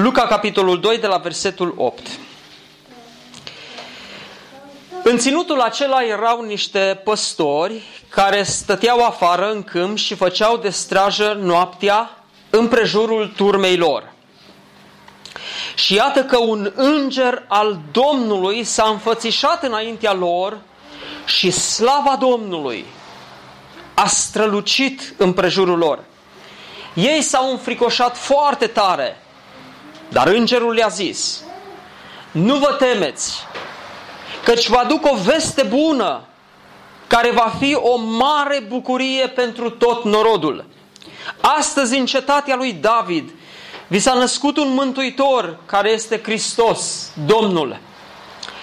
Luca, capitolul 2, de la versetul 8. În ținutul acela erau niște păstori care stăteau afară în câmp și făceau de strajă noaptea împrejurul turmei lor. Și iată că un înger al Domnului s-a înfățișat înaintea lor și slava Domnului a strălucit împrejurul lor. Ei s-au înfricoșat foarte tare dar îngerul le-a zis, nu vă temeți, căci vă aduc o veste bună, care va fi o mare bucurie pentru tot norodul. Astăzi, în cetatea lui David, vi s-a născut un mântuitor, care este Hristos, Domnul.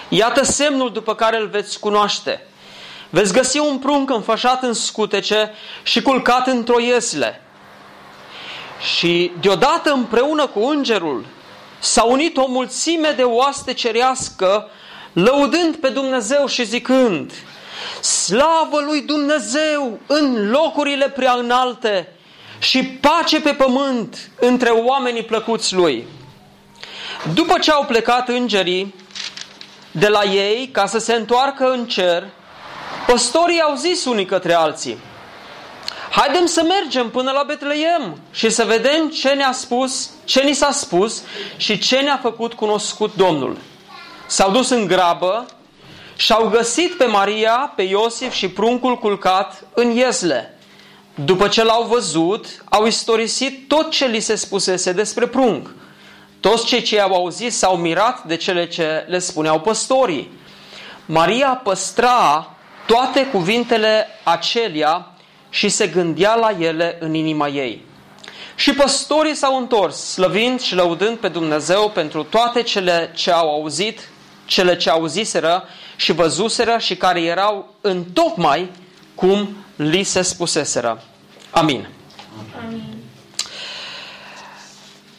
Iată semnul după care îl veți cunoaște. Veți găsi un prunc înfășat în scutece și culcat într-o iesle. Și deodată împreună cu îngerul s-a unit o mulțime de oaste cerească, lăudând pe Dumnezeu și zicând, Slavă lui Dumnezeu în locurile prea înalte și pace pe pământ între oamenii plăcuți lui. După ce au plecat îngerii de la ei ca să se întoarcă în cer, păstorii au zis unii către alții, Haidem să mergem până la Betleem și să vedem ce ne-a spus, ce ni s-a spus și ce ne-a făcut cunoscut Domnul. S-au dus în grabă și au găsit pe Maria, pe Iosif și pruncul culcat în iezle. După ce l-au văzut, au istorisit tot ce li se spusese despre prunc. Toți cei ce au auzit s-au mirat de cele ce le spuneau păstorii. Maria păstra toate cuvintele acelea și se gândea la ele în inima ei. Și păstorii s-au întors, slăvind și lăudând pe Dumnezeu pentru toate cele ce au auzit, cele ce auziseră și văzuseră și care erau în tocmai cum li se spuseseră. Amin. Amin.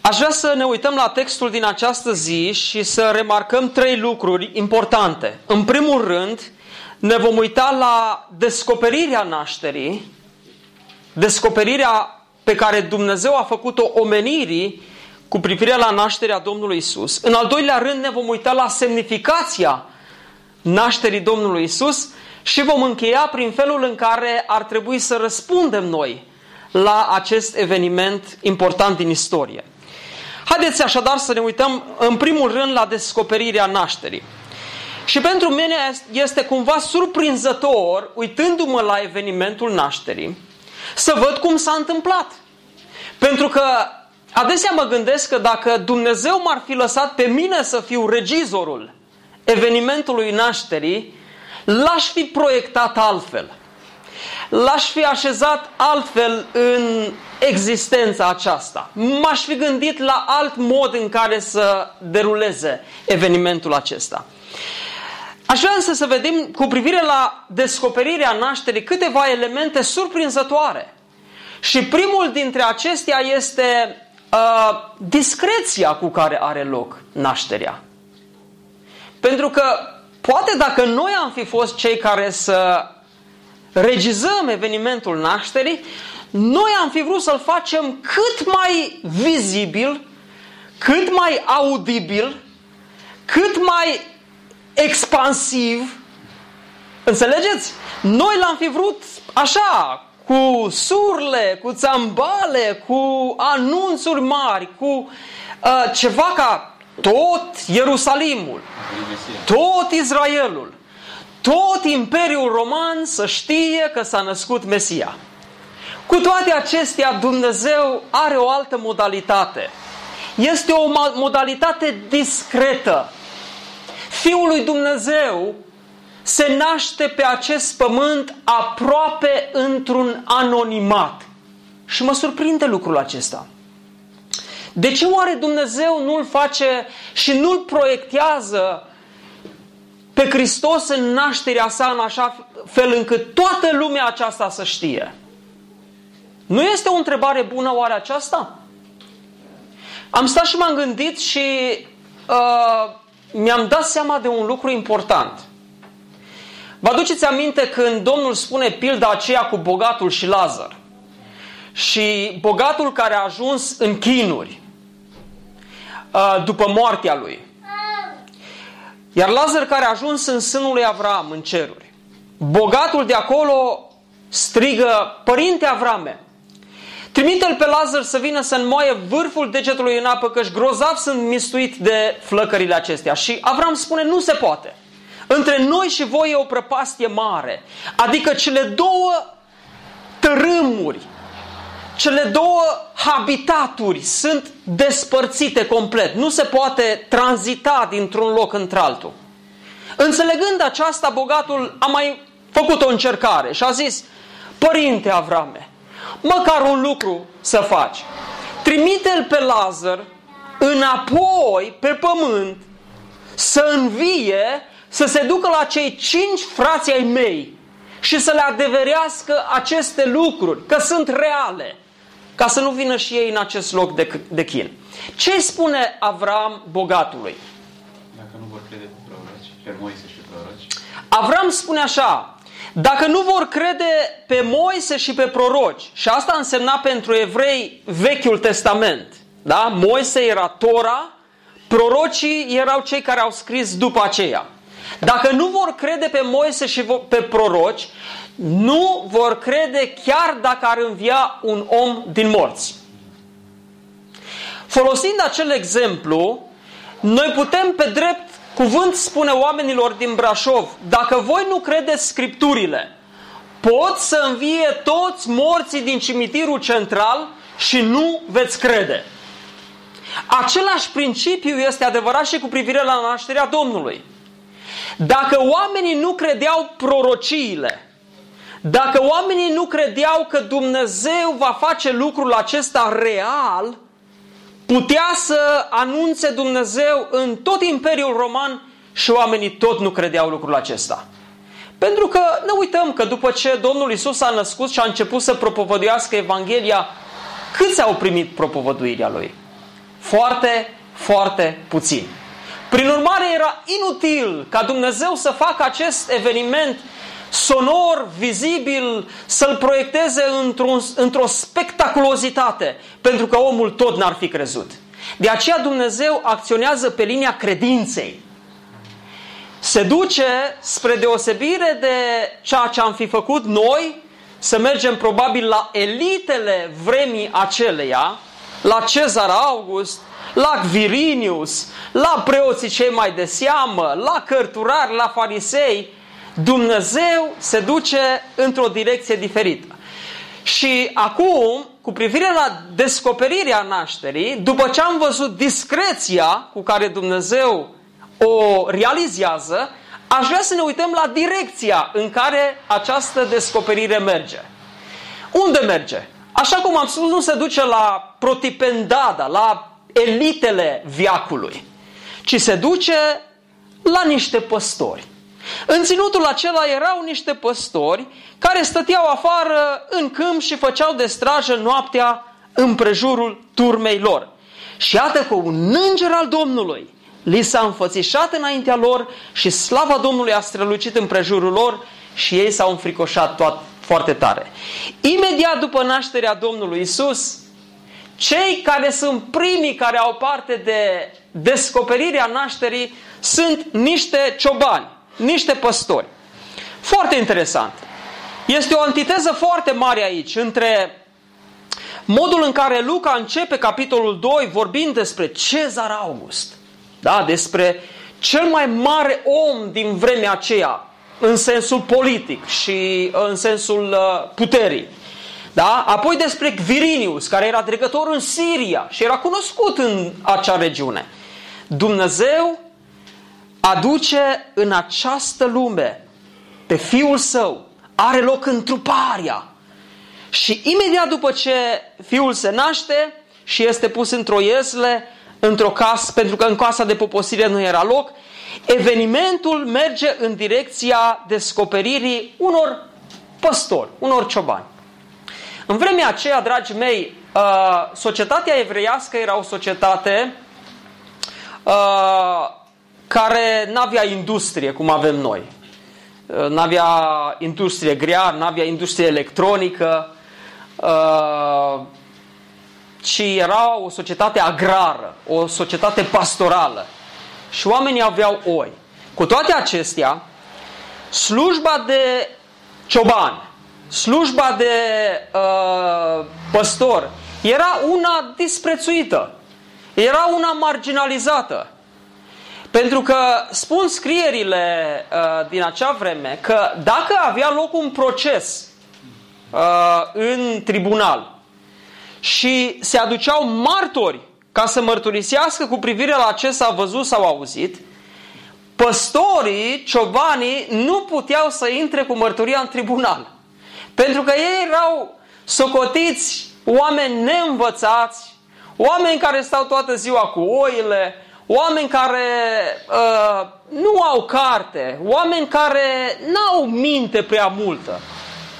Aș vrea să ne uităm la textul din această zi și să remarcăm trei lucruri importante. În primul rând, ne vom uita la descoperirea nașterii, descoperirea pe care Dumnezeu a făcut-o omenirii cu privire la nașterea Domnului Isus. În al doilea rând ne vom uita la semnificația nașterii Domnului Isus și vom încheia prin felul în care ar trebui să răspundem noi la acest eveniment important din istorie. Haideți așadar să ne uităm în primul rând la descoperirea nașterii. Și pentru mine este cumva surprinzător, uitându-mă la evenimentul nașterii, să văd cum s-a întâmplat. Pentru că adesea mă gândesc că dacă Dumnezeu m-ar fi lăsat pe mine să fiu regizorul evenimentului nașterii, l-aș fi proiectat altfel. L-aș fi așezat altfel în existența aceasta. M-aș fi gândit la alt mod în care să deruleze evenimentul acesta. Aș vrea însă să vedem cu privire la descoperirea nașterii câteva elemente surprinzătoare. Și primul dintre acestea este uh, discreția cu care are loc nașterea. Pentru că poate dacă noi am fi fost cei care să regizăm evenimentul nașterii, noi am fi vrut să-l facem cât mai vizibil, cât mai audibil, cât mai expansiv. Înțelegeți? Noi l-am fi vrut așa, cu surle, cu țambale, cu anunțuri mari, cu uh, ceva ca tot Ierusalimul, tot Israelul, tot Imperiul Roman să știe că s-a născut Mesia. Cu toate acestea, Dumnezeu are o altă modalitate. Este o modalitate discretă. Fiul lui Dumnezeu se naște pe acest pământ aproape într-un anonimat. Și mă surprinde lucrul acesta. De ce oare Dumnezeu nu-l face și nu-l proiectează pe Hristos în nașterea sa în așa fel încât toată lumea aceasta să știe? Nu este o întrebare bună oare aceasta? Am stat și m-am gândit și uh, mi-am dat seama de un lucru important. Vă aduceți aminte când Domnul spune pilda aceea cu bogatul și Lazar? Și bogatul care a ajuns în chinuri uh, după moartea lui. Iar Lazar care a ajuns în sânul lui Avram în ceruri. Bogatul de acolo strigă, Părinte Avrame, trimite-l pe Lazar să vină să înmoaie vârful degetului în apă, căci grozav sunt mistuit de flăcările acestea. Și Avram spune, nu se poate. Între noi și voi e o prăpastie mare. Adică cele două tărâmuri, cele două habitaturi sunt despărțite complet. Nu se poate tranzita dintr-un loc într-altul. Înțelegând aceasta, bogatul a mai făcut o încercare și a zis, Părinte Avrame, măcar un lucru să faci. Trimite-l pe Lazar înapoi pe pământ să învie, să se ducă la cei cinci frații ai mei și să le adeverească aceste lucruri, că sunt reale, ca să nu vină și ei în acest loc de, de chin. Ce spune Avram bogatului? Dacă nu vor crede pe proroci, pe Moise și pe proroci. Avram spune așa, dacă nu vor crede pe Moise și pe proroci, și asta însemna pentru evrei Vechiul Testament, da? Moise era Tora, prorocii erau cei care au scris după aceea. Dacă nu vor crede pe Moise și pe proroci, nu vor crede chiar dacă ar învia un om din morți. Folosind acel exemplu, noi putem pe drept cuvânt spune oamenilor din Brașov, dacă voi nu credeți scripturile, pot să învie toți morții din cimitirul central și nu veți crede. Același principiu este adevărat și cu privire la nașterea Domnului. Dacă oamenii nu credeau prorociile, dacă oamenii nu credeau că Dumnezeu va face lucrul acesta real, putea să anunțe Dumnezeu în tot Imperiul Roman și oamenii tot nu credeau lucrul acesta. Pentru că ne uităm că după ce Domnul Isus a născut și a început să propovăduiască Evanghelia, câți au primit propovăduirea Lui? Foarte, foarte puțini. Prin urmare era inutil ca Dumnezeu să facă acest eveniment sonor, vizibil, să-l proiecteze într-o, într spectaculozitate, pentru că omul tot n-ar fi crezut. De aceea Dumnezeu acționează pe linia credinței. Se duce spre deosebire de ceea ce am fi făcut noi, să mergem probabil la elitele vremii aceleia, la Cezar August, la Quirinius, la preoții cei mai de seamă, la cărturari, la farisei, Dumnezeu se duce într-o direcție diferită. Și acum, cu privire la descoperirea nașterii, după ce am văzut discreția cu care Dumnezeu o realizează, aș vrea să ne uităm la direcția în care această descoperire merge. Unde merge? Așa cum am spus, nu se duce la protipendada, la elitele viacului, ci se duce la niște păstori. În ținutul acela erau niște păstori care stăteau afară în câmp și făceau de strajă noaptea împrejurul turmei lor. Și iată că un înger al Domnului li s-a înfățișat înaintea lor și slava Domnului a strălucit împrejurul lor și ei s-au înfricoșat toat, foarte tare. Imediat după nașterea Domnului Isus, cei care sunt primii care au parte de descoperirea nașterii sunt niște ciobani niște păstori. Foarte interesant. Este o antiteză foarte mare aici între modul în care Luca începe capitolul 2 vorbind despre Cezar August, da? despre cel mai mare om din vremea aceea, în sensul politic și în sensul uh, puterii. Da? Apoi despre Quirinius, care era dregător în Siria și era cunoscut în acea regiune. Dumnezeu aduce în această lume pe fiul său, are loc întruparea. Și imediat după ce fiul se naște, și este pus într-o iesle, într-o casă, pentru că în casa de poposire nu era loc. Evenimentul merge în direcția descoperirii unor păstori, unor ciobani. În vremea aceea, dragii mei, uh, societatea evreiască era o societate uh, care n-avea industrie cum avem noi. Uh, n-avea industrie grea, n-avea industrie electronică, ci era o societate agrară, o societate pastorală. Și oamenii aveau oi. Cu toate acestea, slujba de cioban, slujba de uh, păstor era una disprețuită, era una marginalizată. Pentru că spun scrierile uh, din acea vreme că dacă avea loc un proces uh, în tribunal și se aduceau martori ca să mărturisească cu privire la ce s-a văzut sau auzit, păstorii, ciobanii, nu puteau să intre cu mărturia în tribunal. Pentru că ei erau socotiți oameni neînvățați, oameni care stau toată ziua cu oile, oameni care uh, nu au carte, oameni care n-au minte prea multă.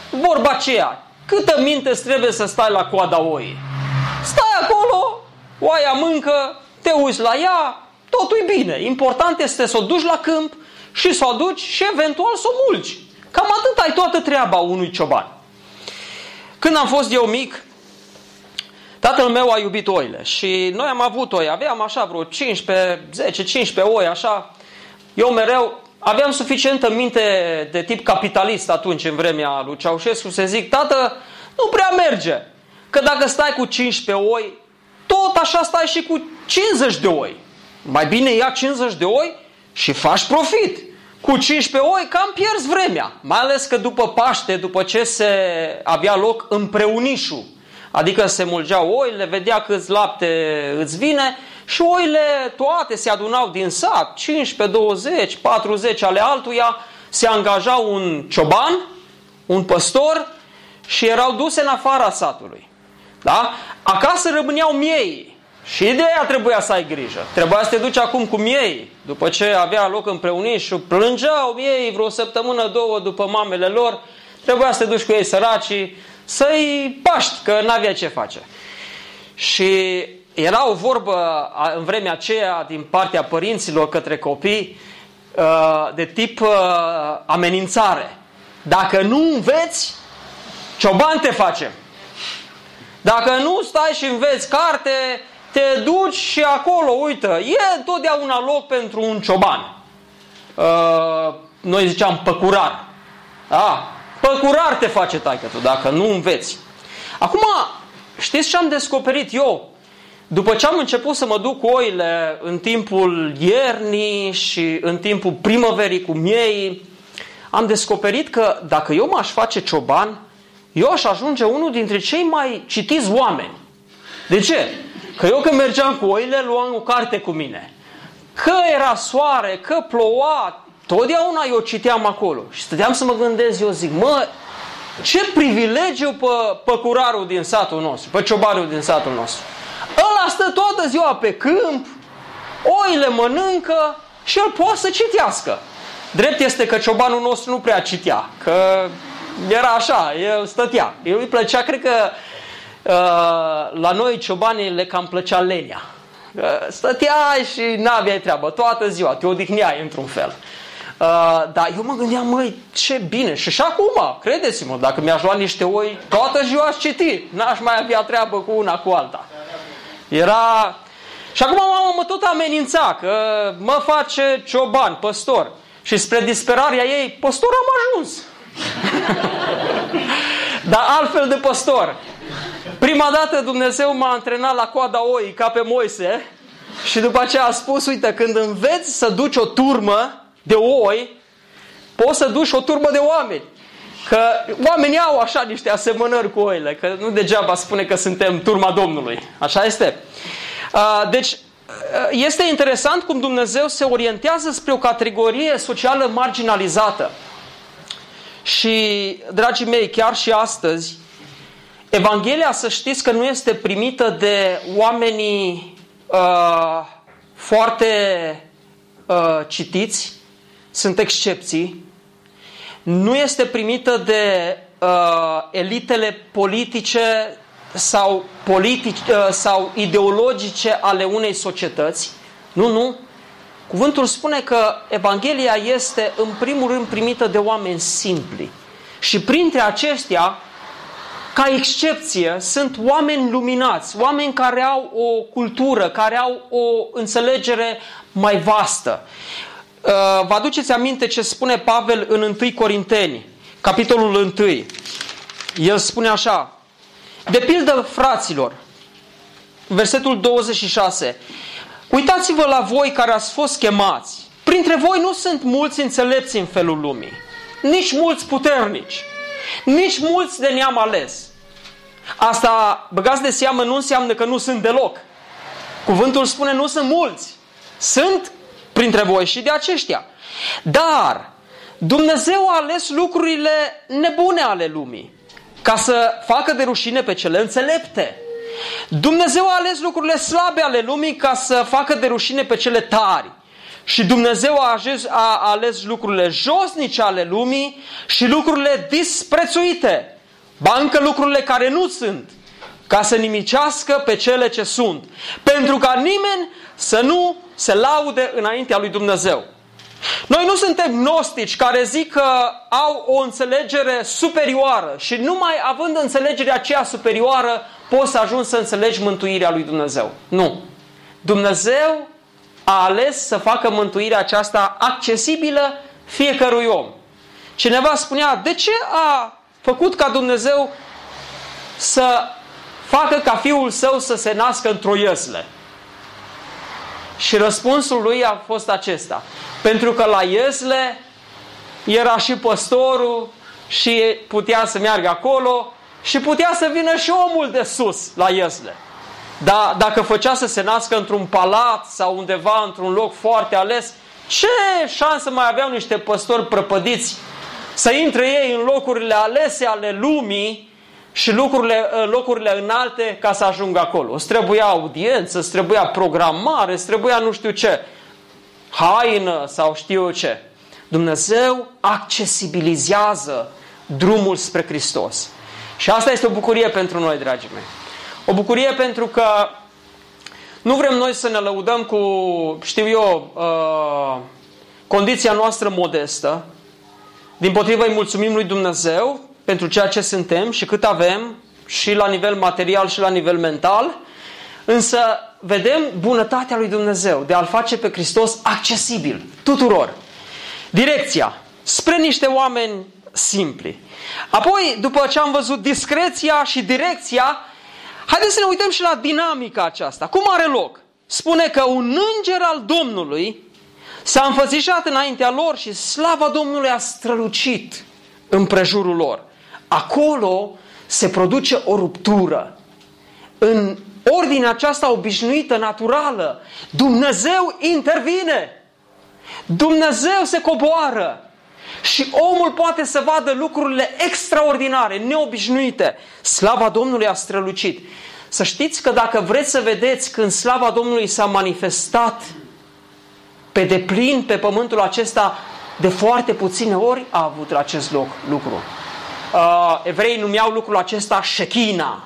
Vorba aceea, câtă minte trebuie să stai la coada oii? Stai acolo, oaia mâncă, te uiți la ea, totul e bine. Important este să o duci la câmp și să o duci și eventual să o mulci. Cam atât ai toată treaba unui cioban. Când am fost eu mic, tatăl meu a iubit oile și noi am avut oi, aveam așa vreo 15, 10, 15 oi, așa. Eu mereu aveam suficientă minte de tip capitalist atunci, în vremea lui Ceaușescu, să zic, tată, nu prea merge. Că dacă stai cu 15 oi, tot așa stai și cu 50 de oi. Mai bine ia 50 de oi și faci profit. Cu 15 oi cam pierzi vremea. Mai ales că după Paște, după ce se avea loc împreunișul, adică se mulgeau oile, vedea câți lapte îți vine și oile toate se adunau din sat, 15, 20, 40 ale altuia, se angaja un cioban, un păstor și erau duse în afara satului. Da? Acasă rămâneau miei. Și de aia trebuia să ai grijă. Trebuia să te duci acum cu miei. După ce avea loc împreunit și plângeau miei vreo săptămână, două după mamele lor, trebuia să te duci cu ei săracii, să-i paști, că n-avea ce face. Și era o vorbă în vremea aceea din partea părinților către copii uh, de tip uh, amenințare. Dacă nu înveți, cioban te facem. Dacă nu stai și înveți carte, te duci și acolo, uite, e întotdeauna loc pentru un cioban. Uh, noi ziceam păcurar. Da? Păcurar te face taică tu, dacă nu înveți. Acum, știți ce am descoperit eu? După ce am început să mă duc cu oile în timpul iernii și în timpul primăverii cu miei, am descoperit că dacă eu m-aș face cioban, eu aș ajunge unul dintre cei mai citiți oameni. De ce? Că eu când mergeam cu oile, luam o carte cu mine. Că era soare, că ploua, totdeauna eu citeam acolo. Și stăteam să mă gândesc, eu zic, mă, ce privilegiu pe păcurarul din satul nostru, pe ciobarul din satul nostru. Ăla stă toată ziua pe câmp, oile mănâncă și el poate să citească. Drept este că ciobanul nostru nu prea citea, că era așa, el stătea. El îi plăcea, cred că uh, la noi ciobanii le cam plăcea lenia. Uh, stăteai și n-aveai treabă, toată ziua, te odihneai într-un fel. Uh, dar eu mă gândeam, măi, ce bine. Și și acum, credeți-mă, dacă mi-aș lua niște oi, toată ziua aș citi. N-aș mai avea treabă cu una cu alta. Era... Și acum mama mă tot amenința că mă face cioban, păstor. Și spre disperarea ei, păstor am ajuns. Dar altfel de păstor. Prima dată Dumnezeu m-a antrenat la coada oi ca pe Moise și după aceea a spus, uite, când înveți să duci o turmă de oi, poți să duci o turmă de oameni. Că oamenii au așa niște asemănări cu oile, că nu degeaba spune că suntem turma Domnului. Așa este. Deci, este interesant cum Dumnezeu se orientează spre o categorie socială marginalizată. Și, dragii mei, chiar și astăzi Evanghelia, să știți că nu este primită de oamenii uh, foarte uh, citiți, sunt excepții, nu este primită de uh, elitele politice sau, politici, uh, sau ideologice ale unei societăți. Nu, nu. Cuvântul spune că Evanghelia este în primul rând primită de oameni simpli. Și printre aceștia, ca excepție, sunt oameni luminați, oameni care au o cultură, care au o înțelegere mai vastă. Uh, vă aduceți aminte ce spune Pavel în 1 Corinteni, capitolul 1. El spune așa, de pildă fraților, versetul 26, uitați-vă la voi care ați fost chemați. Printre voi nu sunt mulți înțelepți în felul lumii, nici mulți puternici, nici mulți de neam ales. Asta, băgați de seamă, nu înseamnă că nu sunt deloc. Cuvântul spune nu sunt mulți. Sunt printre voi și de aceștia. Dar Dumnezeu a ales lucrurile nebune ale lumii ca să facă de rușine pe cele înțelepte. Dumnezeu a ales lucrurile slabe ale lumii ca să facă de rușine pe cele tari. Și Dumnezeu a, ales, a ales lucrurile josnice ale lumii și lucrurile disprețuite. Bancă lucrurile care nu sunt, ca să nimicească pe cele ce sunt. Pentru ca nimeni să nu se laude înaintea lui Dumnezeu. Noi nu suntem gnostici care zic că au o înțelegere superioară și numai având înțelegerea aceea superioară poți să ajungi să înțelegi mântuirea lui Dumnezeu. Nu. Dumnezeu a ales să facă mântuirea aceasta accesibilă fiecărui om. Cineva spunea, de ce a făcut ca Dumnezeu să facă ca fiul său să se nască într-o iesle? Și răspunsul lui a fost acesta. Pentru că la iesle era și păstorul și putea să meargă acolo și putea să vină și omul de sus la iesle. Dar dacă făcea să se nască într-un palat sau undeva într-un loc foarte ales, ce șansă mai aveau niște păstori prăpădiți să intre ei în locurile alese ale lumii și locurile, locurile înalte ca să ajungă acolo. Îți trebuia audiență, îți trebuia programare, îți trebuia nu știu ce, haină sau știu eu ce. Dumnezeu accesibilizează drumul spre Hristos. Și asta este o bucurie pentru noi, dragii mei. O bucurie pentru că nu vrem noi să ne lăudăm cu, știu eu, uh, condiția noastră modestă. Din potrivă îi mulțumim lui Dumnezeu pentru ceea ce suntem și cât avem și la nivel material și la nivel mental. Însă vedem bunătatea lui Dumnezeu de a-L face pe Hristos accesibil tuturor. Direcția spre niște oameni simpli. Apoi, după ce am văzut discreția și direcția, haideți să ne uităm și la dinamica aceasta. Cum are loc? Spune că un înger al Domnului s-a înfățișat înaintea lor și slava Domnului a strălucit în prejurul lor. Acolo se produce o ruptură. În ordinea aceasta obișnuită, naturală, Dumnezeu intervine. Dumnezeu se coboară. Și omul poate să vadă lucrurile extraordinare, neobișnuite. Slava Domnului a strălucit. Să știți că dacă vreți să vedeți când slava Domnului s-a manifestat pe deplin pe pământul acesta, de foarte puține ori a avut acest loc, lucru. Uh, evreii numeau lucrul acesta Shechina.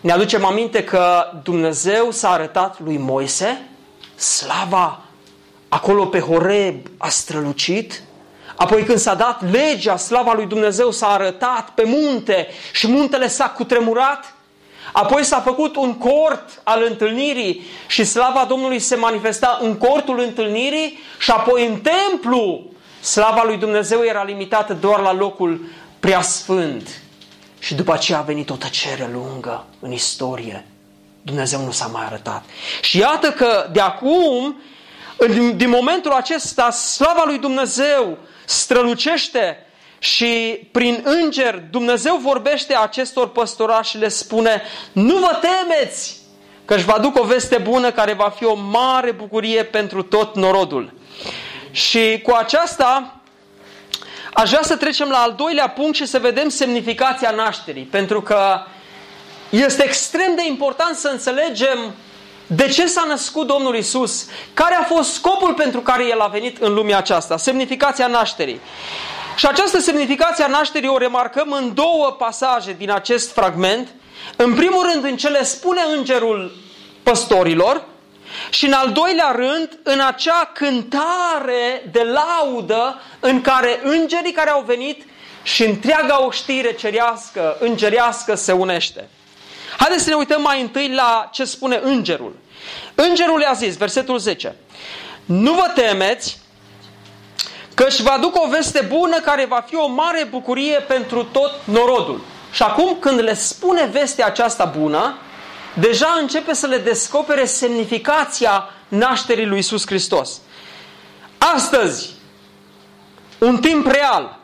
Ne aducem aminte că Dumnezeu s-a arătat lui Moise, slava acolo pe Horeb a strălucit, Apoi când s-a dat legea, slava lui Dumnezeu s-a arătat pe munte și muntele s-a cutremurat. Apoi s-a făcut un cort al întâlnirii și slava Domnului se manifesta în cortul întâlnirii și apoi în templu slava lui Dumnezeu era limitată doar la locul preasfânt. Și după aceea a venit o tăcere lungă în istorie. Dumnezeu nu s-a mai arătat. Și iată că de acum, din momentul acesta, slava lui Dumnezeu strălucește și prin înger Dumnezeu vorbește acestor păstorași și le spune nu vă temeți că își va duc o veste bună care va fi o mare bucurie pentru tot norodul. Și cu aceasta aș vrea să trecem la al doilea punct și să vedem semnificația nașterii. Pentru că este extrem de important să înțelegem de ce s-a născut Domnul Isus, care a fost scopul pentru care El a venit în lumea aceasta, semnificația nașterii. Și această semnificație a nașterii o remarcăm în două pasaje din acest fragment. În primul rând în cele spune îngerul păstorilor și în al doilea rând în acea cântare de laudă în care îngerii care au venit și întreaga oștire cerească, îngerească se unește. Haideți să ne uităm mai întâi la ce spune îngerul. Îngerul le-a zis, versetul 10, Nu vă temeți, că își vă aduc o veste bună care va fi o mare bucurie pentru tot norodul. Și acum când le spune vestea aceasta bună, deja începe să le descopere semnificația nașterii lui Isus Hristos. Astăzi, un timp real,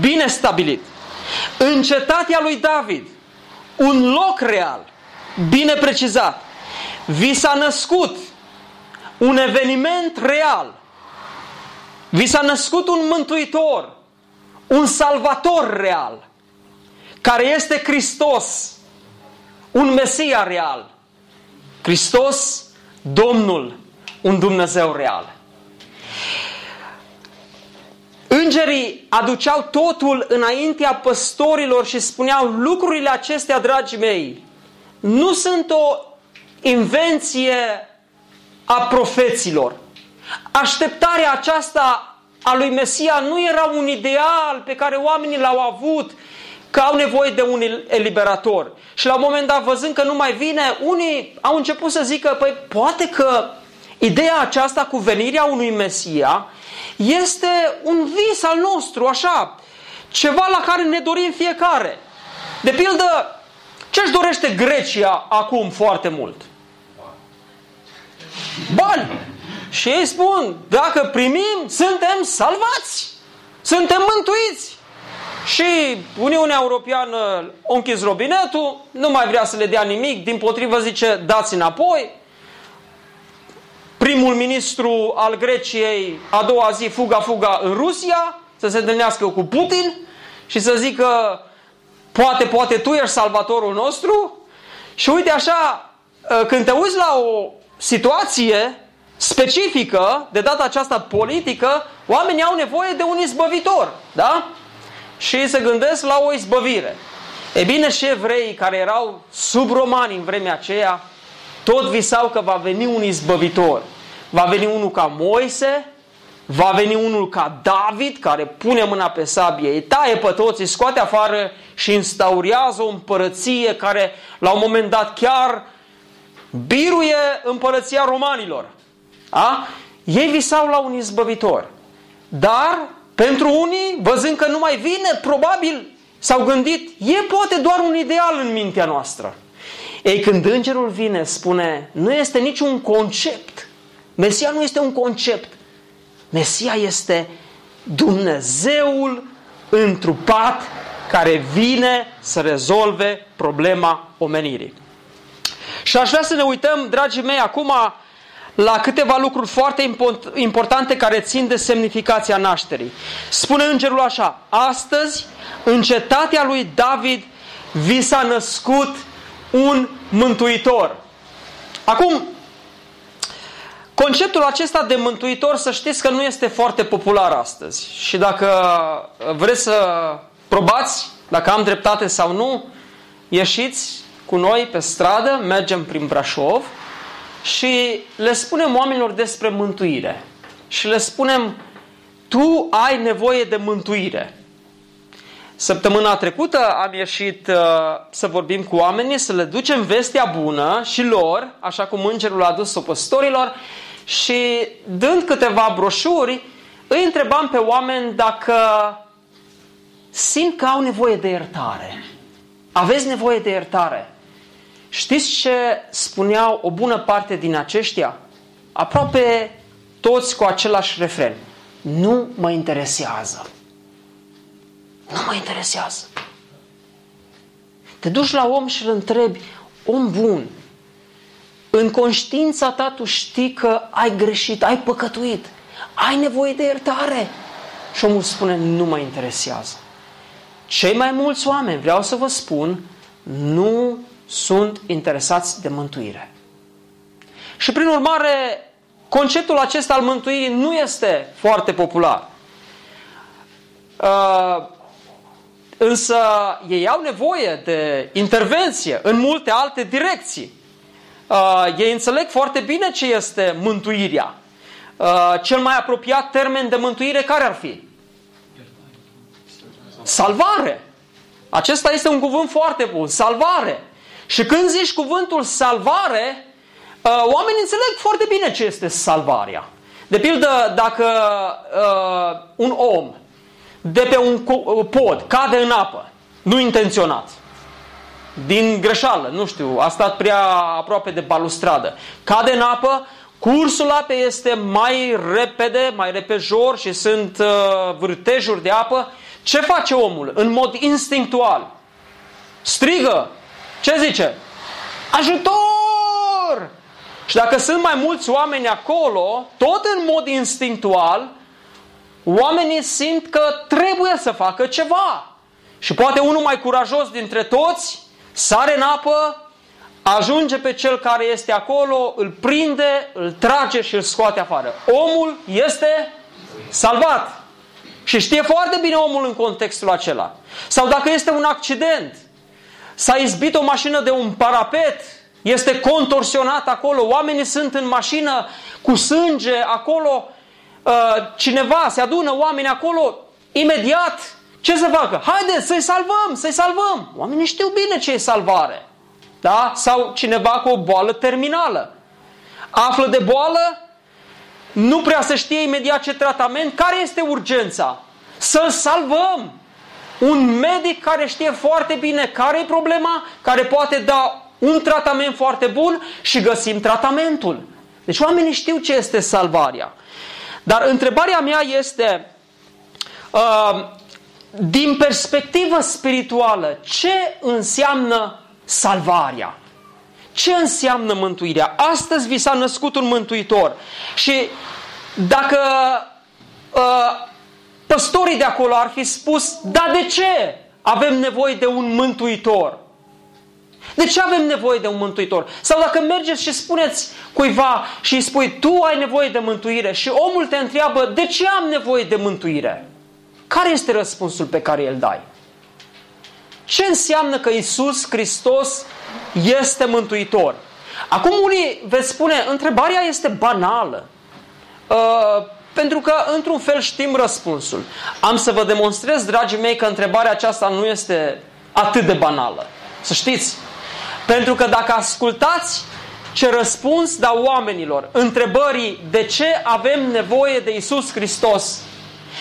bine stabilit, în cetatea lui David, un loc real, bine precizat, vi s-a născut un eveniment real, vi s-a născut un mântuitor, un salvator real, care este Hristos, un Mesia real. Hristos, Domnul, un Dumnezeu real. Îngerii aduceau totul înaintea păstorilor și spuneau lucrurile acestea, dragii mei, nu sunt o invenție a profeților. Așteptarea aceasta a lui Mesia nu era un ideal pe care oamenii l-au avut că au nevoie de un eliberator. Și la un moment dat, văzând că nu mai vine, unii au început să zică, păi poate că ideea aceasta cu venirea unui Mesia este un vis al nostru, așa, ceva la care ne dorim fiecare. De pildă, ce-și dorește Grecia acum foarte mult? Bani! Și ei spun, dacă primim, suntem salvați! Suntem mântuiți! Și Uniunea Europeană a închis robinetul, nu mai vrea să le dea nimic, din potrivă zice, dați înapoi. Primul ministru al Greciei, a doua zi, fuga-fuga în Rusia, să se întâlnească cu Putin și să zică, poate, poate tu ești salvatorul nostru. Și uite așa, când te uiți la o situație specifică, de data aceasta politică, oamenii au nevoie de un izbăvitor. Da? Și se gândesc la o izbăvire. E bine, și evreii care erau sub romani în vremea aceea, tot visau că va veni un izbăvitor. Va veni unul ca Moise, va veni unul ca David, care pune mâna pe sabie, îi taie pe toți, îi scoate afară și instaurează o împărăție care la un moment dat chiar biruie împărăția romanilor. A? Ei visau la un izbăvitor. Dar, pentru unii, văzând că nu mai vine, probabil s-au gândit, e poate doar un ideal în mintea noastră. Ei, când îngerul vine, spune, nu este niciun concept. Mesia nu este un concept. Mesia este Dumnezeul întrupat care vine să rezolve problema omenirii. Și aș vrea să ne uităm, dragii mei, acum la câteva lucruri foarte importante care țin de semnificația nașterii. Spune îngerul așa, astăzi în cetatea lui David vi s-a născut un mântuitor. Acum, conceptul acesta de mântuitor să știți că nu este foarte popular astăzi. Și dacă vreți să probați dacă am dreptate sau nu, ieșiți cu noi pe stradă, mergem prin Brașov și le spunem oamenilor despre mântuire. Și le spunem, tu ai nevoie de mântuire. Săptămâna trecută am ieșit uh, să vorbim cu oamenii, să le ducem vestea bună și lor, așa cum îngerul a adus-o păstorilor, și dând câteva broșuri, îi întrebam pe oameni dacă simt că au nevoie de iertare. Aveți nevoie de iertare. Știți ce spuneau o bună parte din aceștia? Aproape toți cu același refren. Nu mă interesează. Nu mă interesează. Te duci la om și îl întrebi, om bun, în conștiința ta tu știi că ai greșit, ai păcătuit, ai nevoie de iertare. Și omul spune, nu mă interesează. Cei mai mulți oameni, vreau să vă spun, nu sunt interesați de mântuire. Și prin urmare, conceptul acesta al mântuirii nu este foarte popular. Uh, însă ei au nevoie de intervenție în multe alte direcții. Uh, ei înțeleg foarte bine ce este mântuirea. Uh, cel mai apropiat termen de mântuire care ar fi? Salvare. Acesta este un cuvânt foarte bun. Salvare. Și când zici cuvântul salvare, uh, oamenii înțeleg foarte bine ce este salvarea. De pildă, dacă uh, un om de pe un pod cade în apă, nu intenționat, din greșeală, nu știu, a stat prea aproape de balustradă, cade în apă, cursul apei este mai repede, mai repejor și sunt uh, vârtejuri de apă, ce face omul? În mod instinctual. Strigă. Ce zice? Ajutor! Și dacă sunt mai mulți oameni acolo, tot în mod instinctual, oamenii simt că trebuie să facă ceva. Și poate unul mai curajos dintre toți sare în apă, ajunge pe cel care este acolo, îl prinde, îl trage și îl scoate afară. Omul este salvat. Și știe foarte bine omul în contextul acela. Sau dacă este un accident, s-a izbit o mașină de un parapet, este contorsionat acolo, oamenii sunt în mașină cu sânge acolo, uh, cineva se adună oameni acolo, imediat, ce să facă? Haideți să-i salvăm, să-i salvăm! Oamenii știu bine ce e salvare. Da? Sau cineva cu o boală terminală. Află de boală, nu prea se știe imediat ce tratament, care este urgența? Să-l salvăm! Un medic care știe foarte bine care e problema, care poate da un tratament foarte bun și găsim tratamentul. Deci oamenii știu ce este salvarea. Dar întrebarea mea este, uh, din perspectivă spirituală, ce înseamnă salvarea? Ce înseamnă mântuirea? Astăzi vi s-a născut un mântuitor. Și dacă uh, păstorii de acolo ar fi spus, dar de ce avem nevoie de un mântuitor? De ce avem nevoie de un mântuitor? Sau dacă mergeți și spuneți cuiva și îi spui, tu ai nevoie de mântuire și omul te întreabă, de ce am nevoie de mântuire? Care este răspunsul pe care îl dai? Ce înseamnă că Isus Hristos este mântuitor? Acum unii veți spune, întrebarea este banală. Uh, pentru că, într-un fel, știm răspunsul. Am să vă demonstrez, dragii mei, că întrebarea aceasta nu este atât de banală. Să știți. Pentru că dacă ascultați ce răspuns dau oamenilor întrebării de ce avem nevoie de Isus Hristos,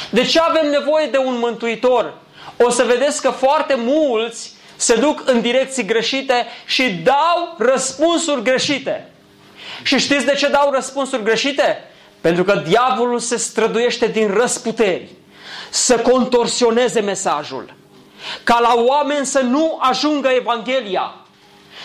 de ce avem nevoie de un mântuitor, o să vedeți că foarte mulți se duc în direcții greșite și dau răspunsuri greșite. Și știți de ce dau răspunsuri greșite? Pentru că diavolul se străduiește din răsputeri să contorsioneze mesajul. Ca la oameni să nu ajungă Evanghelia.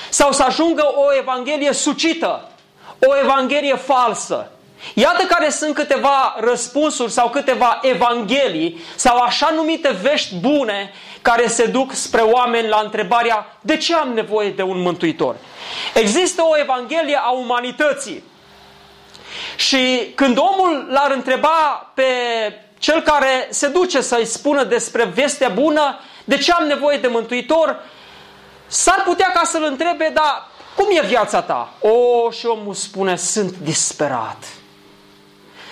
Sau să ajungă o Evanghelie sucită. O Evanghelie falsă. Iată care sunt câteva răspunsuri sau câteva evanghelii sau așa numite vești bune care se duc spre oameni la întrebarea de ce am nevoie de un mântuitor. Există o evanghelie a umanității și când omul l-ar întreba pe cel care se duce să-i spună despre vestea bună, de ce am nevoie de mântuitor, s-ar putea ca să-l întrebe, dar cum e viața ta? O, și omul spune, sunt disperat,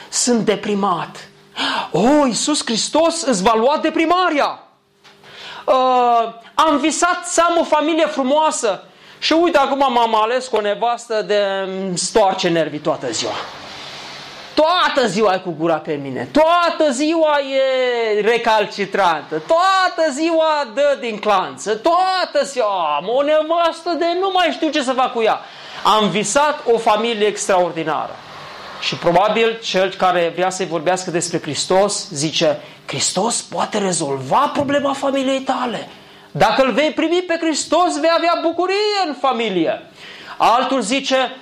sunt deprimat. O, Iisus Hristos îți va lua deprimarea. Uh, am visat să am o familie frumoasă și uite acum m-am ales cu o nevastă de stoarce nervii toată ziua. Toată ziua e cu gura pe mine, toată ziua e recalcitrantă, toată ziua dă din clanță, toată ziua am o nevastă de nu mai știu ce să fac cu ea. Am visat o familie extraordinară. Și probabil cel care vrea să-i vorbească despre Hristos zice, Hristos poate rezolva problema familiei tale. Dacă îl vei primi pe Hristos, vei avea bucurie în familie. Altul zice,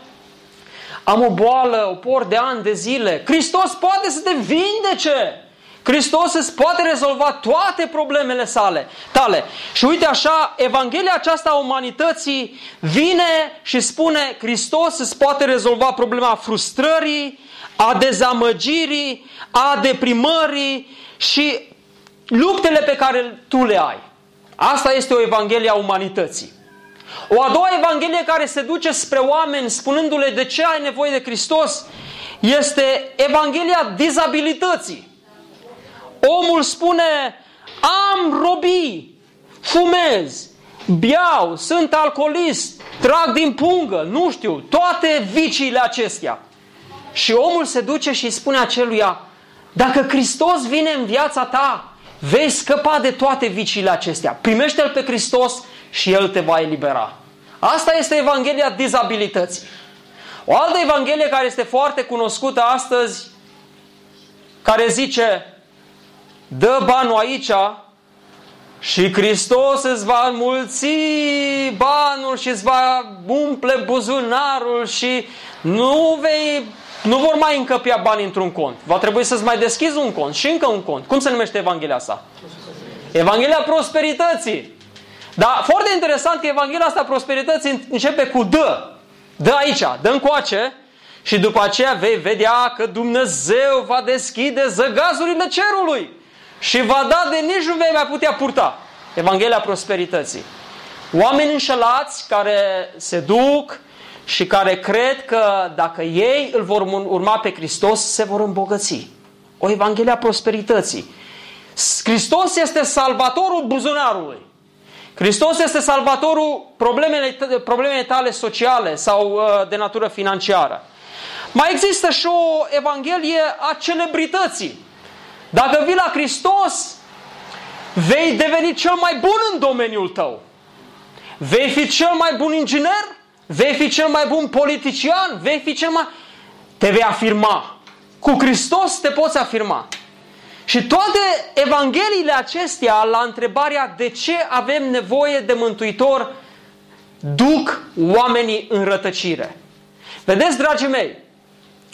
am o boală, o por de ani de zile. Hristos poate să te vindece. Hristos îți poate rezolva toate problemele sale, tale. Și uite așa, Evanghelia aceasta a umanității vine și spune Hristos îți poate rezolva problema frustrării, a dezamăgirii, a deprimării și luptele pe care tu le ai. Asta este o Evanghelie a umanității. O a doua Evanghelie care se duce spre oameni spunându-le de ce ai nevoie de Hristos este Evanghelia dizabilității. Omul spune, am robii, fumez, biau, sunt alcoolist, trag din pungă, nu știu, toate viciile acestea. Și omul se duce și spune aceluia, dacă Hristos vine în viața ta, vei scăpa de toate viciile acestea. Primește-L pe Hristos și El te va elibera. Asta este Evanghelia dizabilității. O altă Evanghelie care este foarte cunoscută astăzi, care zice, dă banul aici și Hristos îți va înmulți banul și îți va umple buzunarul și nu vei nu vor mai încăpea bani într-un cont. Va trebui să-ți mai deschizi un cont și încă un cont. Cum se numește Evanghelia asta? Evanghelia prosperității. Dar foarte interesant că Evanghelia asta prosperității începe cu dă. Dă aici, dă încoace și după aceea vei vedea că Dumnezeu va deschide zăgazurile cerului și va da de nici nu vei mai putea purta. Evanghelia prosperității. Oameni înșelați care se duc și care cred că dacă ei îl vor urma pe Hristos, se vor îmbogăți. O Evanghelia prosperității. Hristos este salvatorul buzunarului. Hristos este salvatorul problemele, problemele tale sociale sau uh, de natură financiară. Mai există și o evanghelie a celebrității. Dacă vii la Hristos, vei deveni cel mai bun în domeniul tău. Vei fi cel mai bun inginer, vei fi cel mai bun politician, vei fi cel mai... Te vei afirma. Cu Hristos te poți afirma. Și toate evangheliile acestea, la întrebarea de ce avem nevoie de Mântuitor, duc oamenii în rătăcire. Vedeți, dragii mei,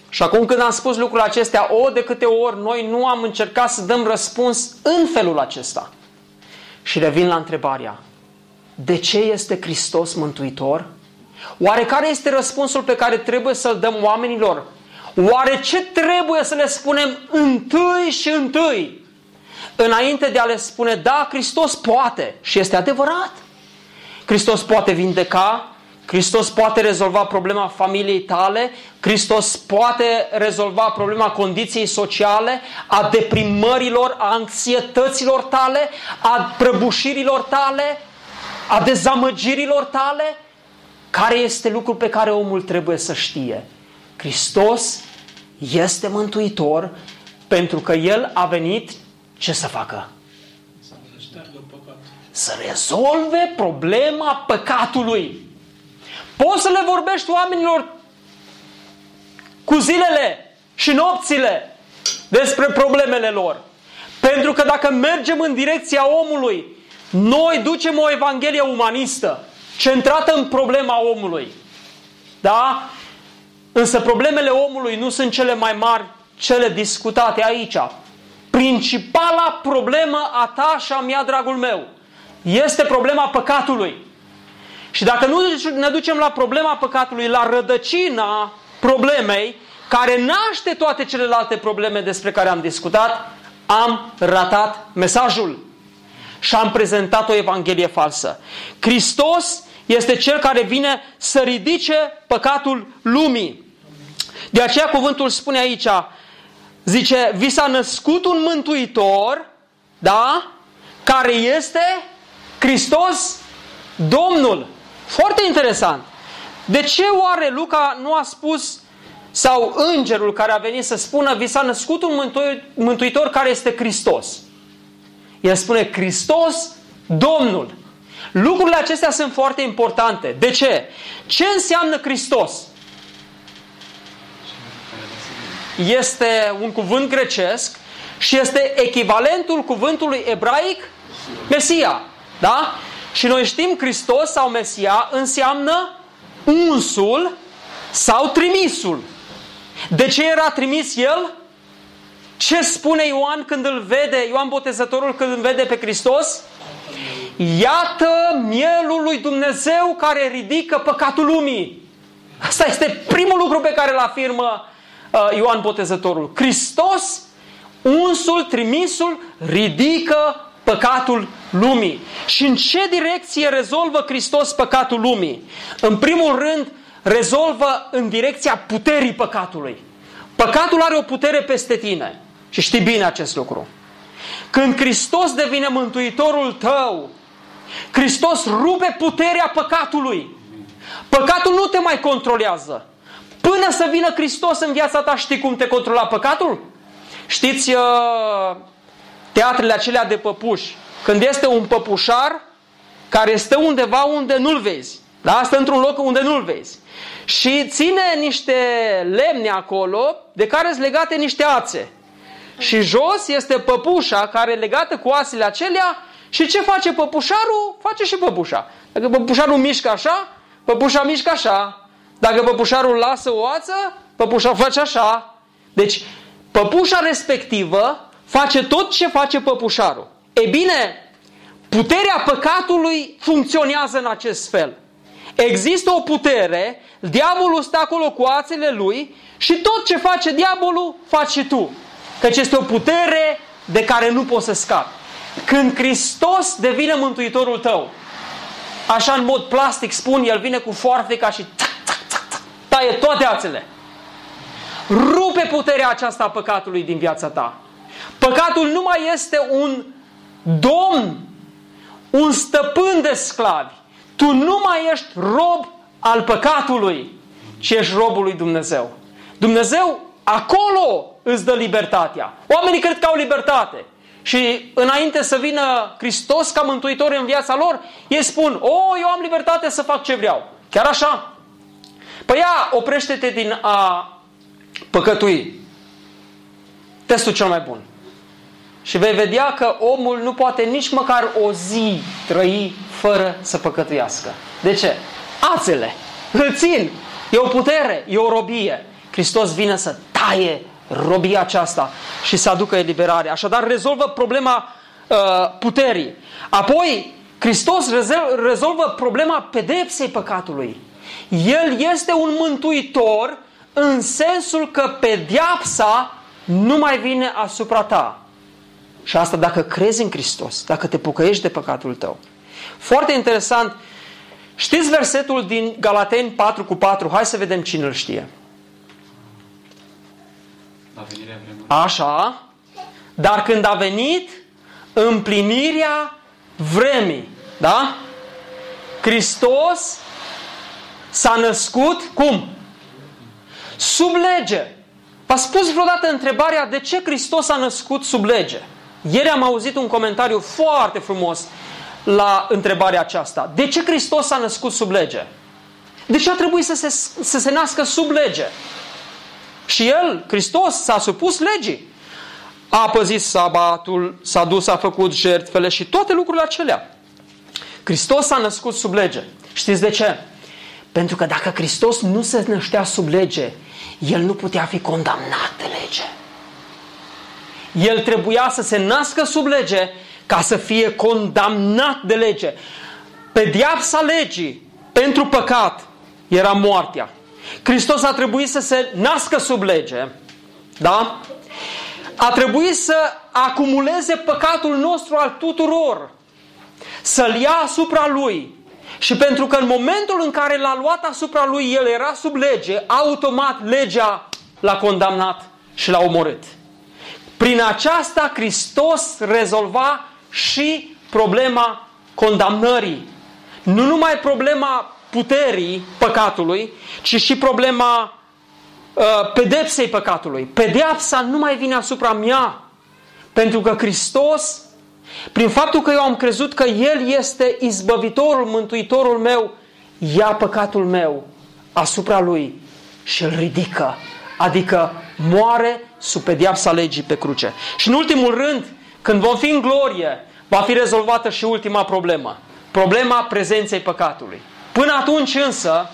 și acum când am spus lucrurile acestea, o de câte ori noi nu am încercat să dăm răspuns în felul acesta. Și revin la întrebarea, de ce este Hristos Mântuitor? Oare care este răspunsul pe care trebuie să-l dăm oamenilor Oare ce trebuie să le spunem întâi și întâi? Înainte de a le spune, da, Hristos poate și este adevărat. Hristos poate vindeca, Hristos poate rezolva problema familiei tale, Hristos poate rezolva problema condiției sociale, a deprimărilor, a anxietăților tale, a prăbușirilor tale, a dezamăgirilor tale. Care este lucrul pe care omul trebuie să știe? Hristos este mântuitor pentru că El a venit ce să facă? Să rezolve problema păcatului. Poți să le vorbești oamenilor cu zilele și nopțile despre problemele lor. Pentru că dacă mergem în direcția omului, noi ducem o evanghelie umanistă, centrată în problema omului. Da? Însă problemele omului nu sunt cele mai mari, cele discutate aici. Principala problemă a ta și a mea, dragul meu, este problema păcatului. Și dacă nu ne ducem la problema păcatului, la rădăcina problemei, care naște toate celelalte probleme despre care am discutat, am ratat mesajul și am prezentat o evanghelie falsă. Hristos este cel care vine să ridice păcatul lumii. De aceea cuvântul spune aici, zice, vi s-a născut un mântuitor, da? Care este Hristos Domnul. Foarte interesant. De ce oare Luca nu a spus sau îngerul care a venit să spună vi s-a născut un mântuitor, mântuitor care este Hristos? El spune Hristos Domnul. Lucrurile acestea sunt foarte importante. De ce? Ce înseamnă Hristos? este un cuvânt grecesc și este echivalentul cuvântului ebraic Mesia. Da? Și noi știm Hristos sau Mesia înseamnă unsul sau trimisul. De ce era trimis el? Ce spune Ioan când îl vede, Ioan Botezătorul când îl vede pe Hristos? Iată mielul lui Dumnezeu care ridică păcatul lumii. Asta este primul lucru pe care îl afirmă uh, Ioan Botezătorul. Hristos, unsul, trimisul, ridică păcatul lumii. Și în ce direcție rezolvă Hristos păcatul lumii? În primul rând, rezolvă în direcția puterii păcatului. Păcatul are o putere peste tine. Și știi bine acest lucru. Când Hristos devine mântuitorul tău, Hristos rupe puterea păcatului. Păcatul nu te mai controlează. Până să vină Hristos în viața ta, știi cum te controla păcatul? Știți uh, teatrele acelea de păpuși. Când este un păpușar care stă undeva unde nu-l vezi. Da? Stă într-un loc unde nu-l vezi. Și ține niște lemne acolo de care sunt legate niște ațe. Și jos este păpușa care e legată cu asele acelea și ce face păpușarul? Face și păpușa. Dacă păpușarul mișcă așa, păpușa mișcă așa. Dacă păpușarul lasă o ață, păpușa face așa. Deci, păpușa respectivă face tot ce face păpușarul. E bine, puterea păcatului funcționează în acest fel. Există o putere, diavolul stă acolo cu ațele lui și tot ce face diavolul, faci și tu. Căci este o putere de care nu poți să scapi. Când Hristos devine mântuitorul tău, așa în mod plastic spun, el vine cu foarfeca și tac, tac, tac, tac, taie toate ațele. Rupe puterea aceasta a păcatului din viața ta. Păcatul nu mai este un domn, un stăpân de sclavi. Tu nu mai ești rob al păcatului, ci ești robul lui Dumnezeu. Dumnezeu acolo îți dă libertatea. Oamenii cred că au libertate. Și înainte să vină Hristos ca mântuitor în viața lor, ei spun, o, eu am libertate să fac ce vreau. Chiar așa? Păi ia, oprește-te din a păcătui. Testul cel mai bun. Și vei vedea că omul nu poate nici măcar o zi trăi fără să păcătuiască. De ce? Ațele. Îl țin. E o putere, e o robie. Hristos vine să taie robia aceasta și să aducă eliberare. Așadar, rezolvă problema uh, puterii. Apoi, Hristos rezolvă problema pedepsei păcatului. El este un mântuitor în sensul că pedeapsa nu mai vine asupra ta. Și asta dacă crezi în Hristos, dacă te pucăiești de păcatul tău. Foarte interesant. Știți versetul din Galateni 4 cu 4? Hai să vedem cine îl știe. Așa. Dar când a venit împlinirea vremii, da? Hristos s-a născut cum? Sub lege. V-a spus vreodată întrebarea de ce Hristos a născut sub lege? Ieri am auzit un comentariu foarte frumos la întrebarea aceasta. De ce Hristos s-a născut sub lege? De ce a trebuit să se, să se nască sub lege? Și El, Hristos, s-a supus legii. A păzit sabatul, s-a dus, a făcut jertfele și toate lucrurile acelea. Hristos s-a născut sub lege. Știți de ce? Pentru că dacă Hristos nu se năștea sub lege, El nu putea fi condamnat de lege. El trebuia să se nască sub lege ca să fie condamnat de lege. Pediapsa legii pentru păcat era moartea. Hristos a trebuit să se nască sub lege, da? A trebuit să acumuleze păcatul nostru al tuturor, să-l ia asupra lui. Și pentru că în momentul în care l-a luat asupra lui, el era sub lege, automat legea l-a condamnat și l-a omorât. Prin aceasta Hristos rezolva și problema condamnării. Nu numai problema puterii păcatului, ci și problema uh, pedepsei păcatului. Pedeapsa nu mai vine asupra mea, pentru că Hristos, prin faptul că eu am crezut că El este izbăvitorul, mântuitorul meu, ia păcatul meu asupra Lui și îl ridică. Adică moare sub pedeapsa legii pe cruce. Și în ultimul rând, când vom fi în glorie, va fi rezolvată și ultima problemă. Problema prezenței păcatului. Până atunci însă,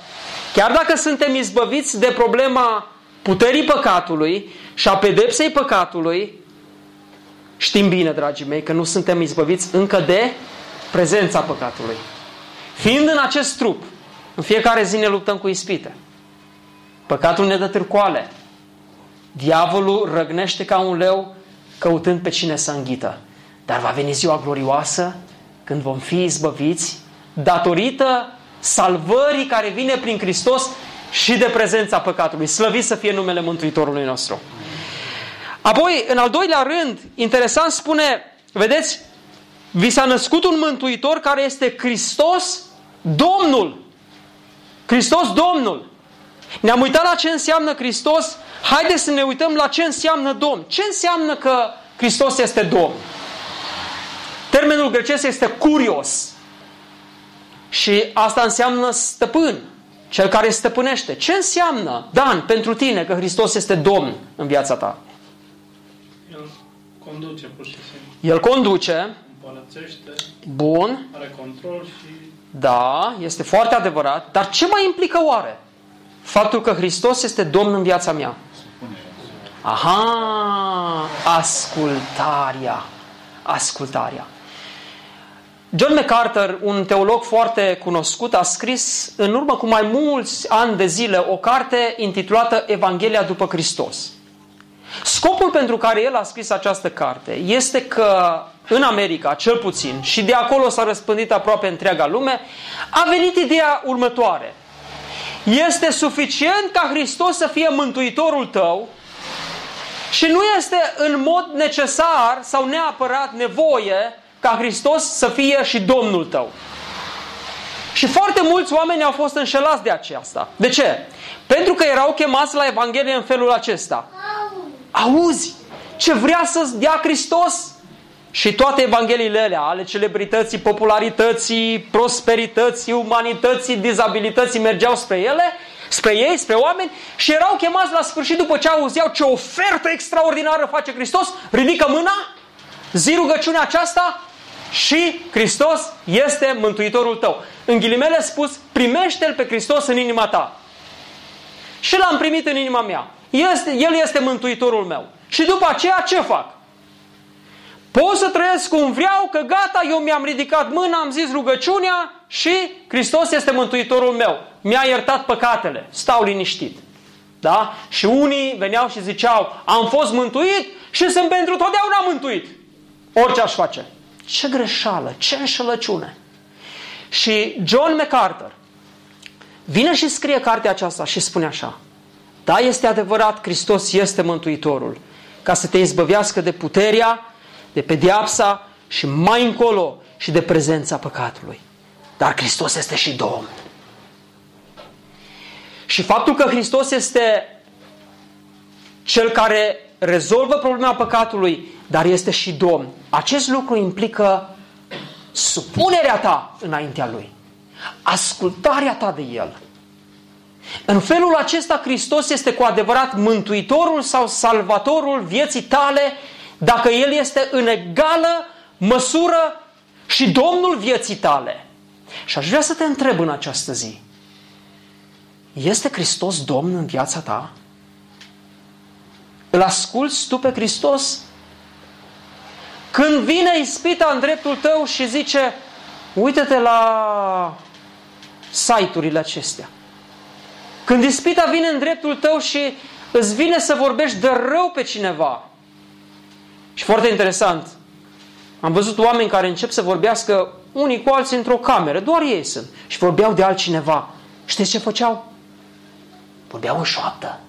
chiar dacă suntem izbăviți de problema puterii păcatului și a pedepsei păcatului, știm bine, dragii mei, că nu suntem izbăviți încă de prezența păcatului. Fiind în acest trup, în fiecare zi ne luptăm cu ispite. Păcatul ne dă târcoale. Diavolul răgnește ca un leu căutând pe cine să înghită. Dar va veni ziua glorioasă când vom fi izbăviți datorită salvării care vine prin Hristos și de prezența păcatului. Slăvit să fie numele Mântuitorului nostru. Apoi, în al doilea rând, interesant spune, vedeți, vi s-a născut un mântuitor care este Hristos Domnul. Hristos Domnul. Ne-am uitat la ce înseamnă Hristos, haideți să ne uităm la ce înseamnă Domn. Ce înseamnă că Hristos este Domn? Termenul grecesc este curios. Și asta înseamnă stăpân, cel care stăpânește. Ce înseamnă, Dan, pentru tine că Hristos este Domn în viața ta? El conduce pur și simplu. El conduce, Împărățește, bun, are control și da, este foarte adevărat, dar ce mai implică oare? Faptul că Hristos este Domn în viața mea. Supunerea. Aha, ascultarea. Ascultarea. John MacArthur, un teolog foarte cunoscut, a scris în urmă cu mai mulți ani de zile o carte intitulată Evanghelia după Hristos. Scopul pentru care el a scris această carte este că în America, cel puțin, și de acolo s-a răspândit aproape întreaga lume, a venit ideea următoare. Este suficient ca Hristos să fie mântuitorul tău și nu este în mod necesar sau neapărat nevoie ca Hristos să fie și Domnul tău. Și foarte mulți oameni au fost înșelați de aceasta. De ce? Pentru că erau chemați la Evanghelie în felul acesta. Auzi ce vrea să-ți dea Hristos? Și toate evangheliile alea, ale celebrității, popularității, prosperității, umanității, dizabilității, mergeau spre ele, spre ei, spre oameni și erau chemați la sfârșit după ce auzeau ce ofertă extraordinară face Hristos, ridică mâna, zi rugăciunea aceasta și Hristos este Mântuitorul tău. În ghilimele spus, primește-L pe Hristos în inima ta. Și l-am primit în inima mea. Este, el este Mântuitorul meu. Și după aceea ce fac? Pot să trăiesc cum vreau, că gata, eu mi-am ridicat mâna, am zis rugăciunea și Hristos este Mântuitorul meu. Mi-a iertat păcatele. Stau liniștit. Da? Și unii veneau și ziceau, am fost mântuit și sunt pentru totdeauna mântuit. Orice aș face. Ce greșeală, ce înșelăciune. Și John MacArthur vine și scrie cartea aceasta și spune așa. Da, este adevărat, Hristos este Mântuitorul, ca să te izbăvească de puterea, de pediapsa și mai încolo și de prezența păcatului. Dar Hristos este și Domn. Și faptul că Hristos este cel care rezolvă problema păcatului, dar este și Domn. Acest lucru implică supunerea ta înaintea Lui. Ascultarea ta de El. În felul acesta Hristos este cu adevărat mântuitorul sau salvatorul vieții tale dacă El este în egală măsură și Domnul vieții tale. Și aș vrea să te întreb în această zi. Este Hristos Domn în viața ta? Îl asculți tu pe Hristos? Când vine ispita în dreptul tău și zice, uite-te la site-urile acestea. Când ispita vine în dreptul tău și îți vine să vorbești de rău pe cineva. Și foarte interesant, am văzut oameni care încep să vorbească unii cu alții într-o cameră, doar ei sunt, și vorbeau de altcineva. Știți ce făceau? Vorbeau în șoaptă.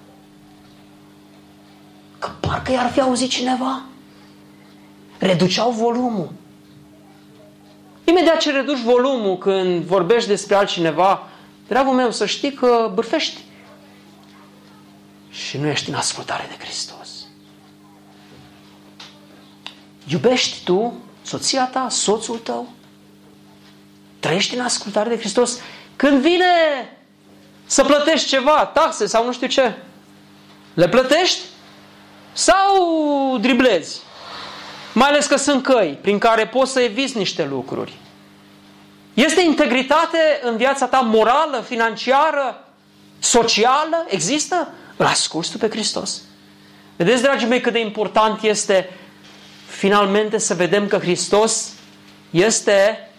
Că parcă i-ar fi auzit cineva. Reduceau volumul. Imediat ce reduci volumul când vorbești despre altcineva, dragul meu, să știi că bârfești. Și nu ești în ascultare de Hristos. Iubești tu soția ta, soțul tău? Trăiești în ascultare de Hristos? Când vine să plătești ceva, taxe sau nu știu ce, le plătești? Sau driblezi? Mai ales că sunt căi prin care poți să eviți niște lucruri. Este integritate în viața ta morală, financiară, socială? Există? Îl asculți tu pe Hristos? Vedeți, dragii mei, cât de important este finalmente să vedem că Hristos este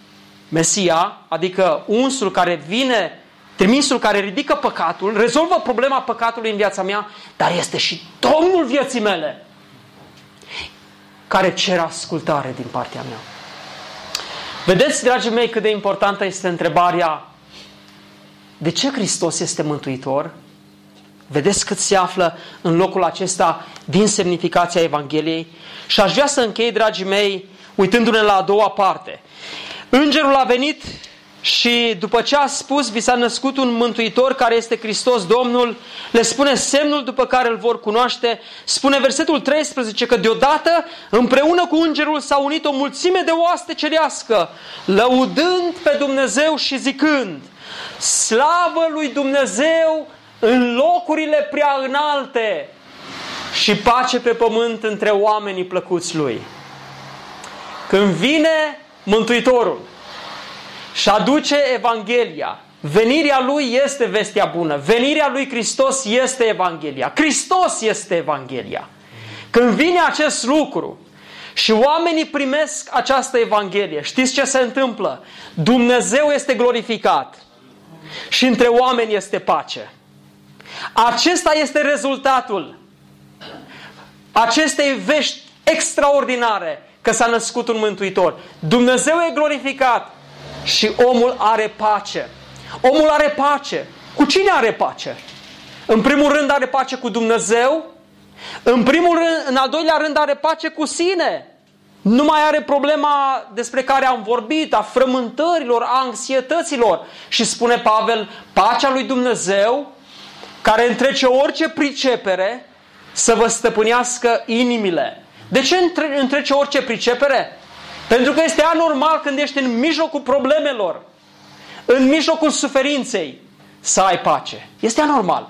Mesia, adică unsul care vine, trimisul care ridică păcatul, rezolvă problema păcatului în viața mea, dar este și Domnul vieții mele care cer ascultare din partea mea. Vedeți, dragii mei, cât de importantă este întrebarea de ce Hristos este Mântuitor? Vedeți cât se află în locul acesta din semnificația Evangheliei? Și aș vrea să închei, dragii mei, uitându-ne la a doua parte. Îngerul a venit și după ce a spus, vi s-a născut un mântuitor care este Hristos Domnul, le spune semnul după care îl vor cunoaște. Spune versetul 13 că deodată împreună cu îngerul s-a unit o mulțime de oaste cerească, lăudând pe Dumnezeu și zicând, slavă lui Dumnezeu în locurile prea înalte și pace pe pământ între oamenii plăcuți lui. Când vine Mântuitorul și aduce Evanghelia, venirea lui este vestea bună, venirea lui Hristos este Evanghelia, Hristos este Evanghelia. Când vine acest lucru și oamenii primesc această Evanghelie, știți ce se întâmplă? Dumnezeu este glorificat și între oameni este pace. Acesta este rezultatul acestei vești extraordinare că s-a născut un mântuitor. Dumnezeu e glorificat și omul are pace. Omul are pace. Cu cine are pace? În primul rând are pace cu Dumnezeu, în primul rând, în al doilea rând are pace cu sine. Nu mai are problema despre care am vorbit, a frământărilor, a anxietăților. Și spune Pavel, pacea lui Dumnezeu, care întrece orice pricepere, să vă stăpânească inimile. De ce întrece orice pricepere? Pentru că este anormal când ești în mijlocul problemelor, în mijlocul suferinței, să ai pace. Este anormal.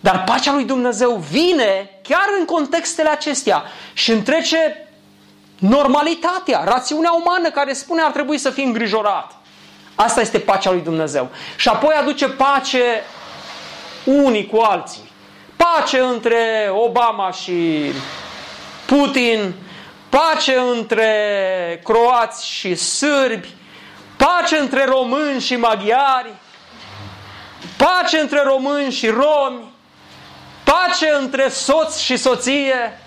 Dar pacea lui Dumnezeu vine chiar în contextele acestea și întrece normalitatea, rațiunea umană care spune ar trebui să fii îngrijorat. Asta este pacea lui Dumnezeu. Și apoi aduce pace unii cu alții. Pace între Obama și Putin, pace între croați și sârbi, pace între români și maghiari, pace între români și romi, pace între soț și soție,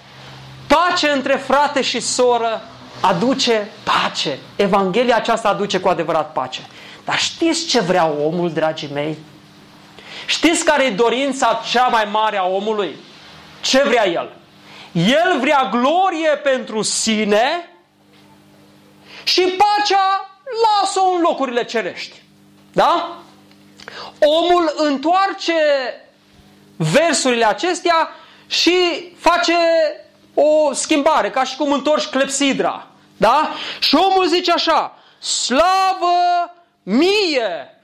pace între frate și soră, aduce pace. Evanghelia aceasta aduce cu adevărat pace. Dar știți ce vrea omul, dragii mei? Știți care e dorința cea mai mare a omului? Ce vrea el? El vrea glorie pentru sine și pacea lasă-o în locurile cerești. Da? Omul întoarce versurile acestea și face o schimbare, ca și cum întorci clepsidra. Da? Și omul zice așa, slavă mie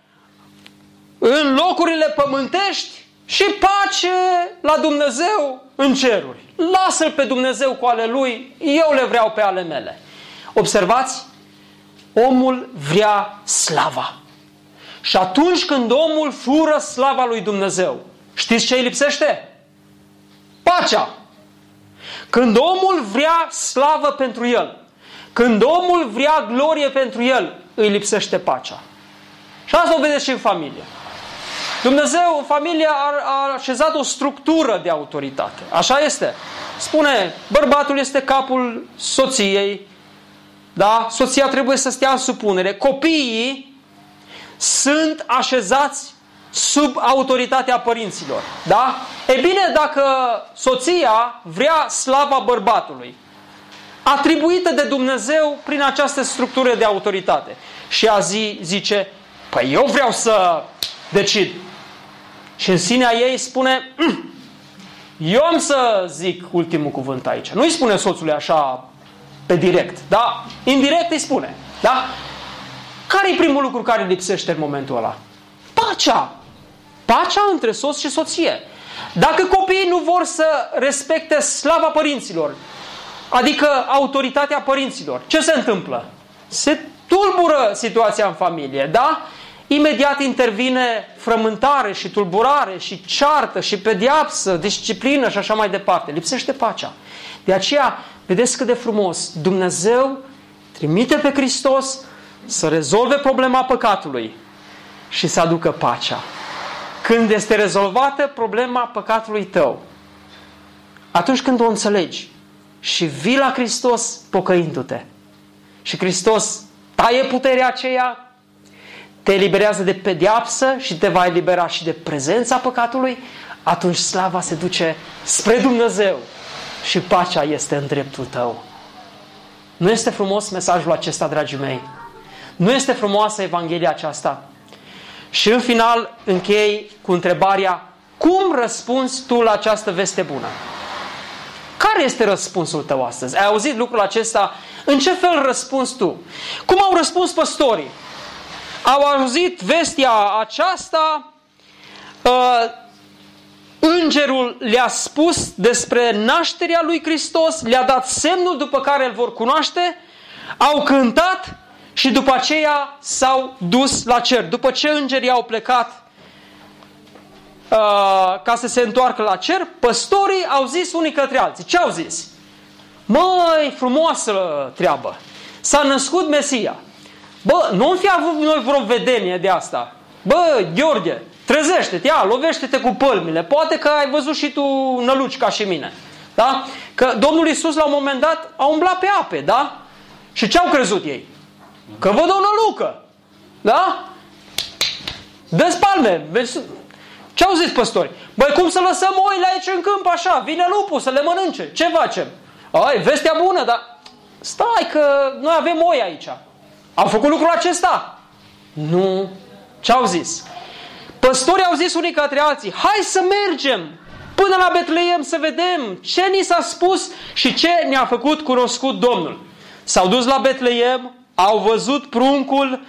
în locurile pământești și pace la Dumnezeu în ceruri. Lasă-L pe Dumnezeu cu ale Lui, eu le vreau pe ale mele. Observați? Omul vrea slava. Și atunci când omul fură slava lui Dumnezeu, știți ce îi lipsește? Pacea. Când omul vrea slavă pentru el, când omul vrea glorie pentru el, îi lipsește pacea. Și asta o vedeți și în familie. Dumnezeu, în familie, a, a așezat o structură de autoritate. Așa este. Spune, bărbatul este capul soției, da? Soția trebuie să stea în supunere. Copiii sunt așezați sub autoritatea părinților. Da? E bine, dacă soția vrea slava bărbatului, atribuită de Dumnezeu prin această structură de autoritate. Și a zi, zice, păi eu vreau să decid. Și în sinea ei spune, mm, eu am să zic ultimul cuvânt aici. Nu îi spune soțului așa pe direct, da? Indirect îi spune, da? Care e primul lucru care lipsește în momentul ăla? Pacea. Pacea între soț și soție. Dacă copiii nu vor să respecte slava părinților, adică autoritatea părinților, ce se întâmplă? Se tulbură situația în familie, da? Imediat intervine frământare și tulburare și ceartă și pediapsă, disciplină și așa mai departe. Lipsește pacea. De aceea, vedeți cât de frumos Dumnezeu trimite pe Hristos să rezolve problema păcatului și să aducă pacea. Când este rezolvată problema păcatului tău, atunci când o înțelegi și vii la Hristos pocăindu-te și Hristos taie puterea aceea, te eliberează de pediapsă și te va elibera și de prezența păcatului, atunci slava se duce spre Dumnezeu și pacea este în dreptul tău. Nu este frumos mesajul acesta, dragii mei? Nu este frumoasă Evanghelia aceasta? Și în final închei cu întrebarea, cum răspunzi tu la această veste bună? Care este răspunsul tău astăzi? Ai auzit lucrul acesta? În ce fel răspunzi tu? Cum au răspuns păstorii? Au auzit vestia aceasta, uh, îngerul le-a spus despre nașterea lui Hristos, le-a dat semnul după care îl vor cunoaște, au cântat și după aceea s-au dus la cer. După ce îngerii au plecat uh, ca să se întoarcă la cer, păstorii au zis unii către alții. Ce au zis? Măi, frumoasă treabă! S-a născut Mesia. Bă, nu fi avut noi vreo vedenie de asta. Bă, Gheorghe, trezește-te, ia, lovește-te cu pălmile. Poate că ai văzut și tu năluci ca și mine. Da? Că Domnul Isus la un moment dat a umblat pe ape, da? Și ce au crezut ei? Că văd o nălucă. Da? Dă-ți palme. Ce au zis păstori? Băi, cum să lăsăm oile aici în câmp așa? Vine lupul să le mănânce. Ce facem? Ai, vestea bună, dar stai că noi avem oi aici. Au făcut lucrul acesta? Nu. Ce au zis? Păstorii au zis unii către alții, hai să mergem până la Betleem să vedem ce ni s-a spus și ce ne-a făcut cunoscut Domnul. S-au dus la Betleem, au văzut pruncul,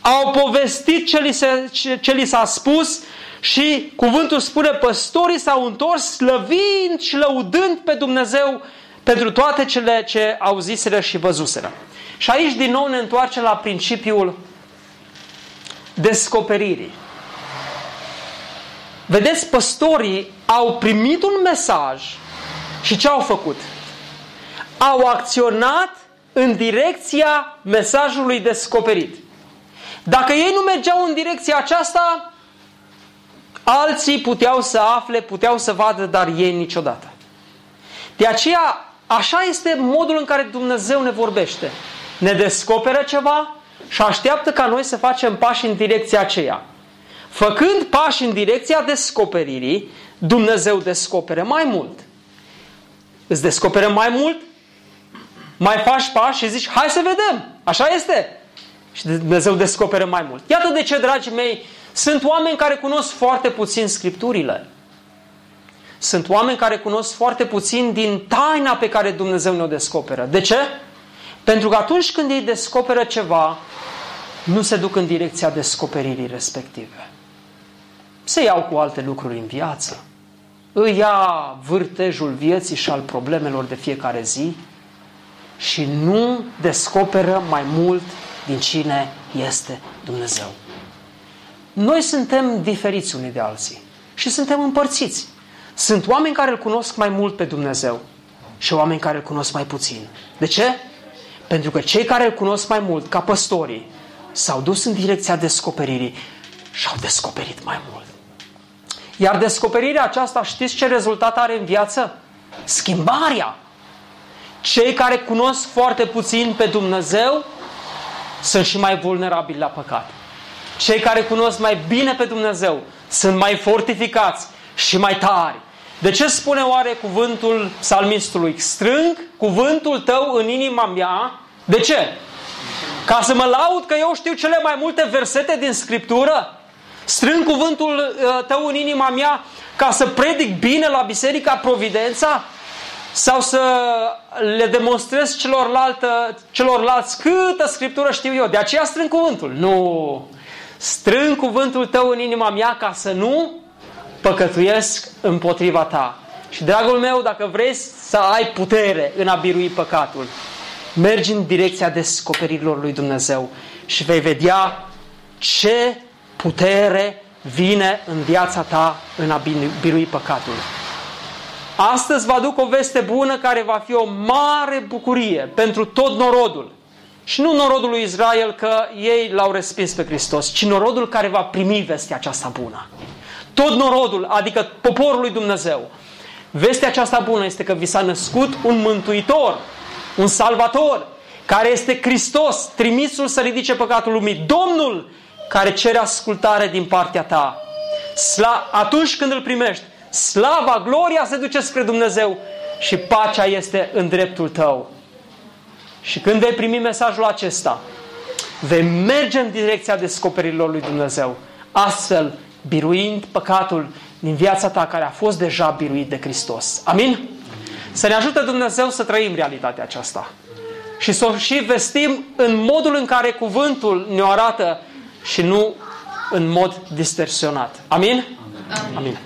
au povestit ce li, se, ce, ce li s-a spus și cuvântul spune, păstorii s-au întors slăvind și lăudând pe Dumnezeu pentru toate cele ce auziseră și văzuseră. Și aici din nou ne întoarcem la principiul descoperirii. Vedeți, păstorii au primit un mesaj și ce au făcut? Au acționat în direcția mesajului descoperit. Dacă ei nu mergeau în direcția aceasta, alții puteau să afle, puteau să vadă, dar ei niciodată. De aceea, așa este modul în care Dumnezeu ne vorbește. Ne descoperă ceva și așteaptă ca noi să facem pași în direcția aceea. Făcând pași în direcția descoperirii, Dumnezeu descoperă mai mult. Îți descoperă mai mult mai faci pași și zici, hai să vedem, așa este. Și Dumnezeu descoperă mai mult. Iată de ce, dragii mei, sunt oameni care cunosc foarte puțin Scripturile. Sunt oameni care cunosc foarte puțin din taina pe care Dumnezeu ne-o descoperă. De ce? Pentru că atunci când ei descoperă ceva, nu se duc în direcția descoperirii respective. Se iau cu alte lucruri în viață. Îi ia vârtejul vieții și al problemelor de fiecare zi și nu descoperă mai mult din cine este Dumnezeu. Noi suntem diferiți unii de alții și suntem împărțiți. Sunt oameni care îl cunosc mai mult pe Dumnezeu și oameni care îl cunosc mai puțin. De ce? Pentru că cei care îl cunosc mai mult, ca păstorii, s-au dus în direcția descoperirii și au descoperit mai mult. Iar descoperirea aceasta, știți ce rezultat are în viață? Schimbarea. Cei care cunosc foarte puțin pe Dumnezeu sunt și mai vulnerabili la păcat. Cei care cunosc mai bine pe Dumnezeu sunt mai fortificați și mai tari. De ce spune oare cuvântul psalmistului? Strâng cuvântul tău în inima mea. De ce? Ca să mă laud că eu știu cele mai multe versete din Scriptură? Strâng cuvântul uh, tău în inima mea ca să predic bine la Biserica Providența? sau să le demonstrez celorlalte, celorlalți câtă scriptură știu eu. De aceea strâng cuvântul. Nu! Strâng cuvântul tău în inima mea ca să nu păcătuiesc împotriva ta. Și dragul meu, dacă vrei să ai putere în a birui păcatul, mergi în direcția descoperirilor lui Dumnezeu și vei vedea ce putere vine în viața ta în a birui păcatul. Astăzi vă aduc o veste bună care va fi o mare bucurie pentru tot norodul. Și nu norodul lui Israel că ei l-au respins pe Hristos, ci norodul care va primi vestea aceasta bună. Tot norodul, adică poporul lui Dumnezeu. Vestea aceasta bună este că vi s-a născut un mântuitor, un salvator, care este Hristos, trimisul să ridice păcatul lumii, Domnul care cere ascultare din partea ta. Sla, atunci când îl primești, slava, gloria se duce spre Dumnezeu și pacea este în dreptul tău. Și când vei primi mesajul acesta, vei merge în direcția descoperirilor lui Dumnezeu, astfel biruind păcatul din viața ta care a fost deja biruit de Hristos. Amin? Să ne ajute Dumnezeu să trăim realitatea aceasta și să o și vestim în modul în care cuvântul ne arată și nu în mod distorsionat. Amin? Amin. Amin.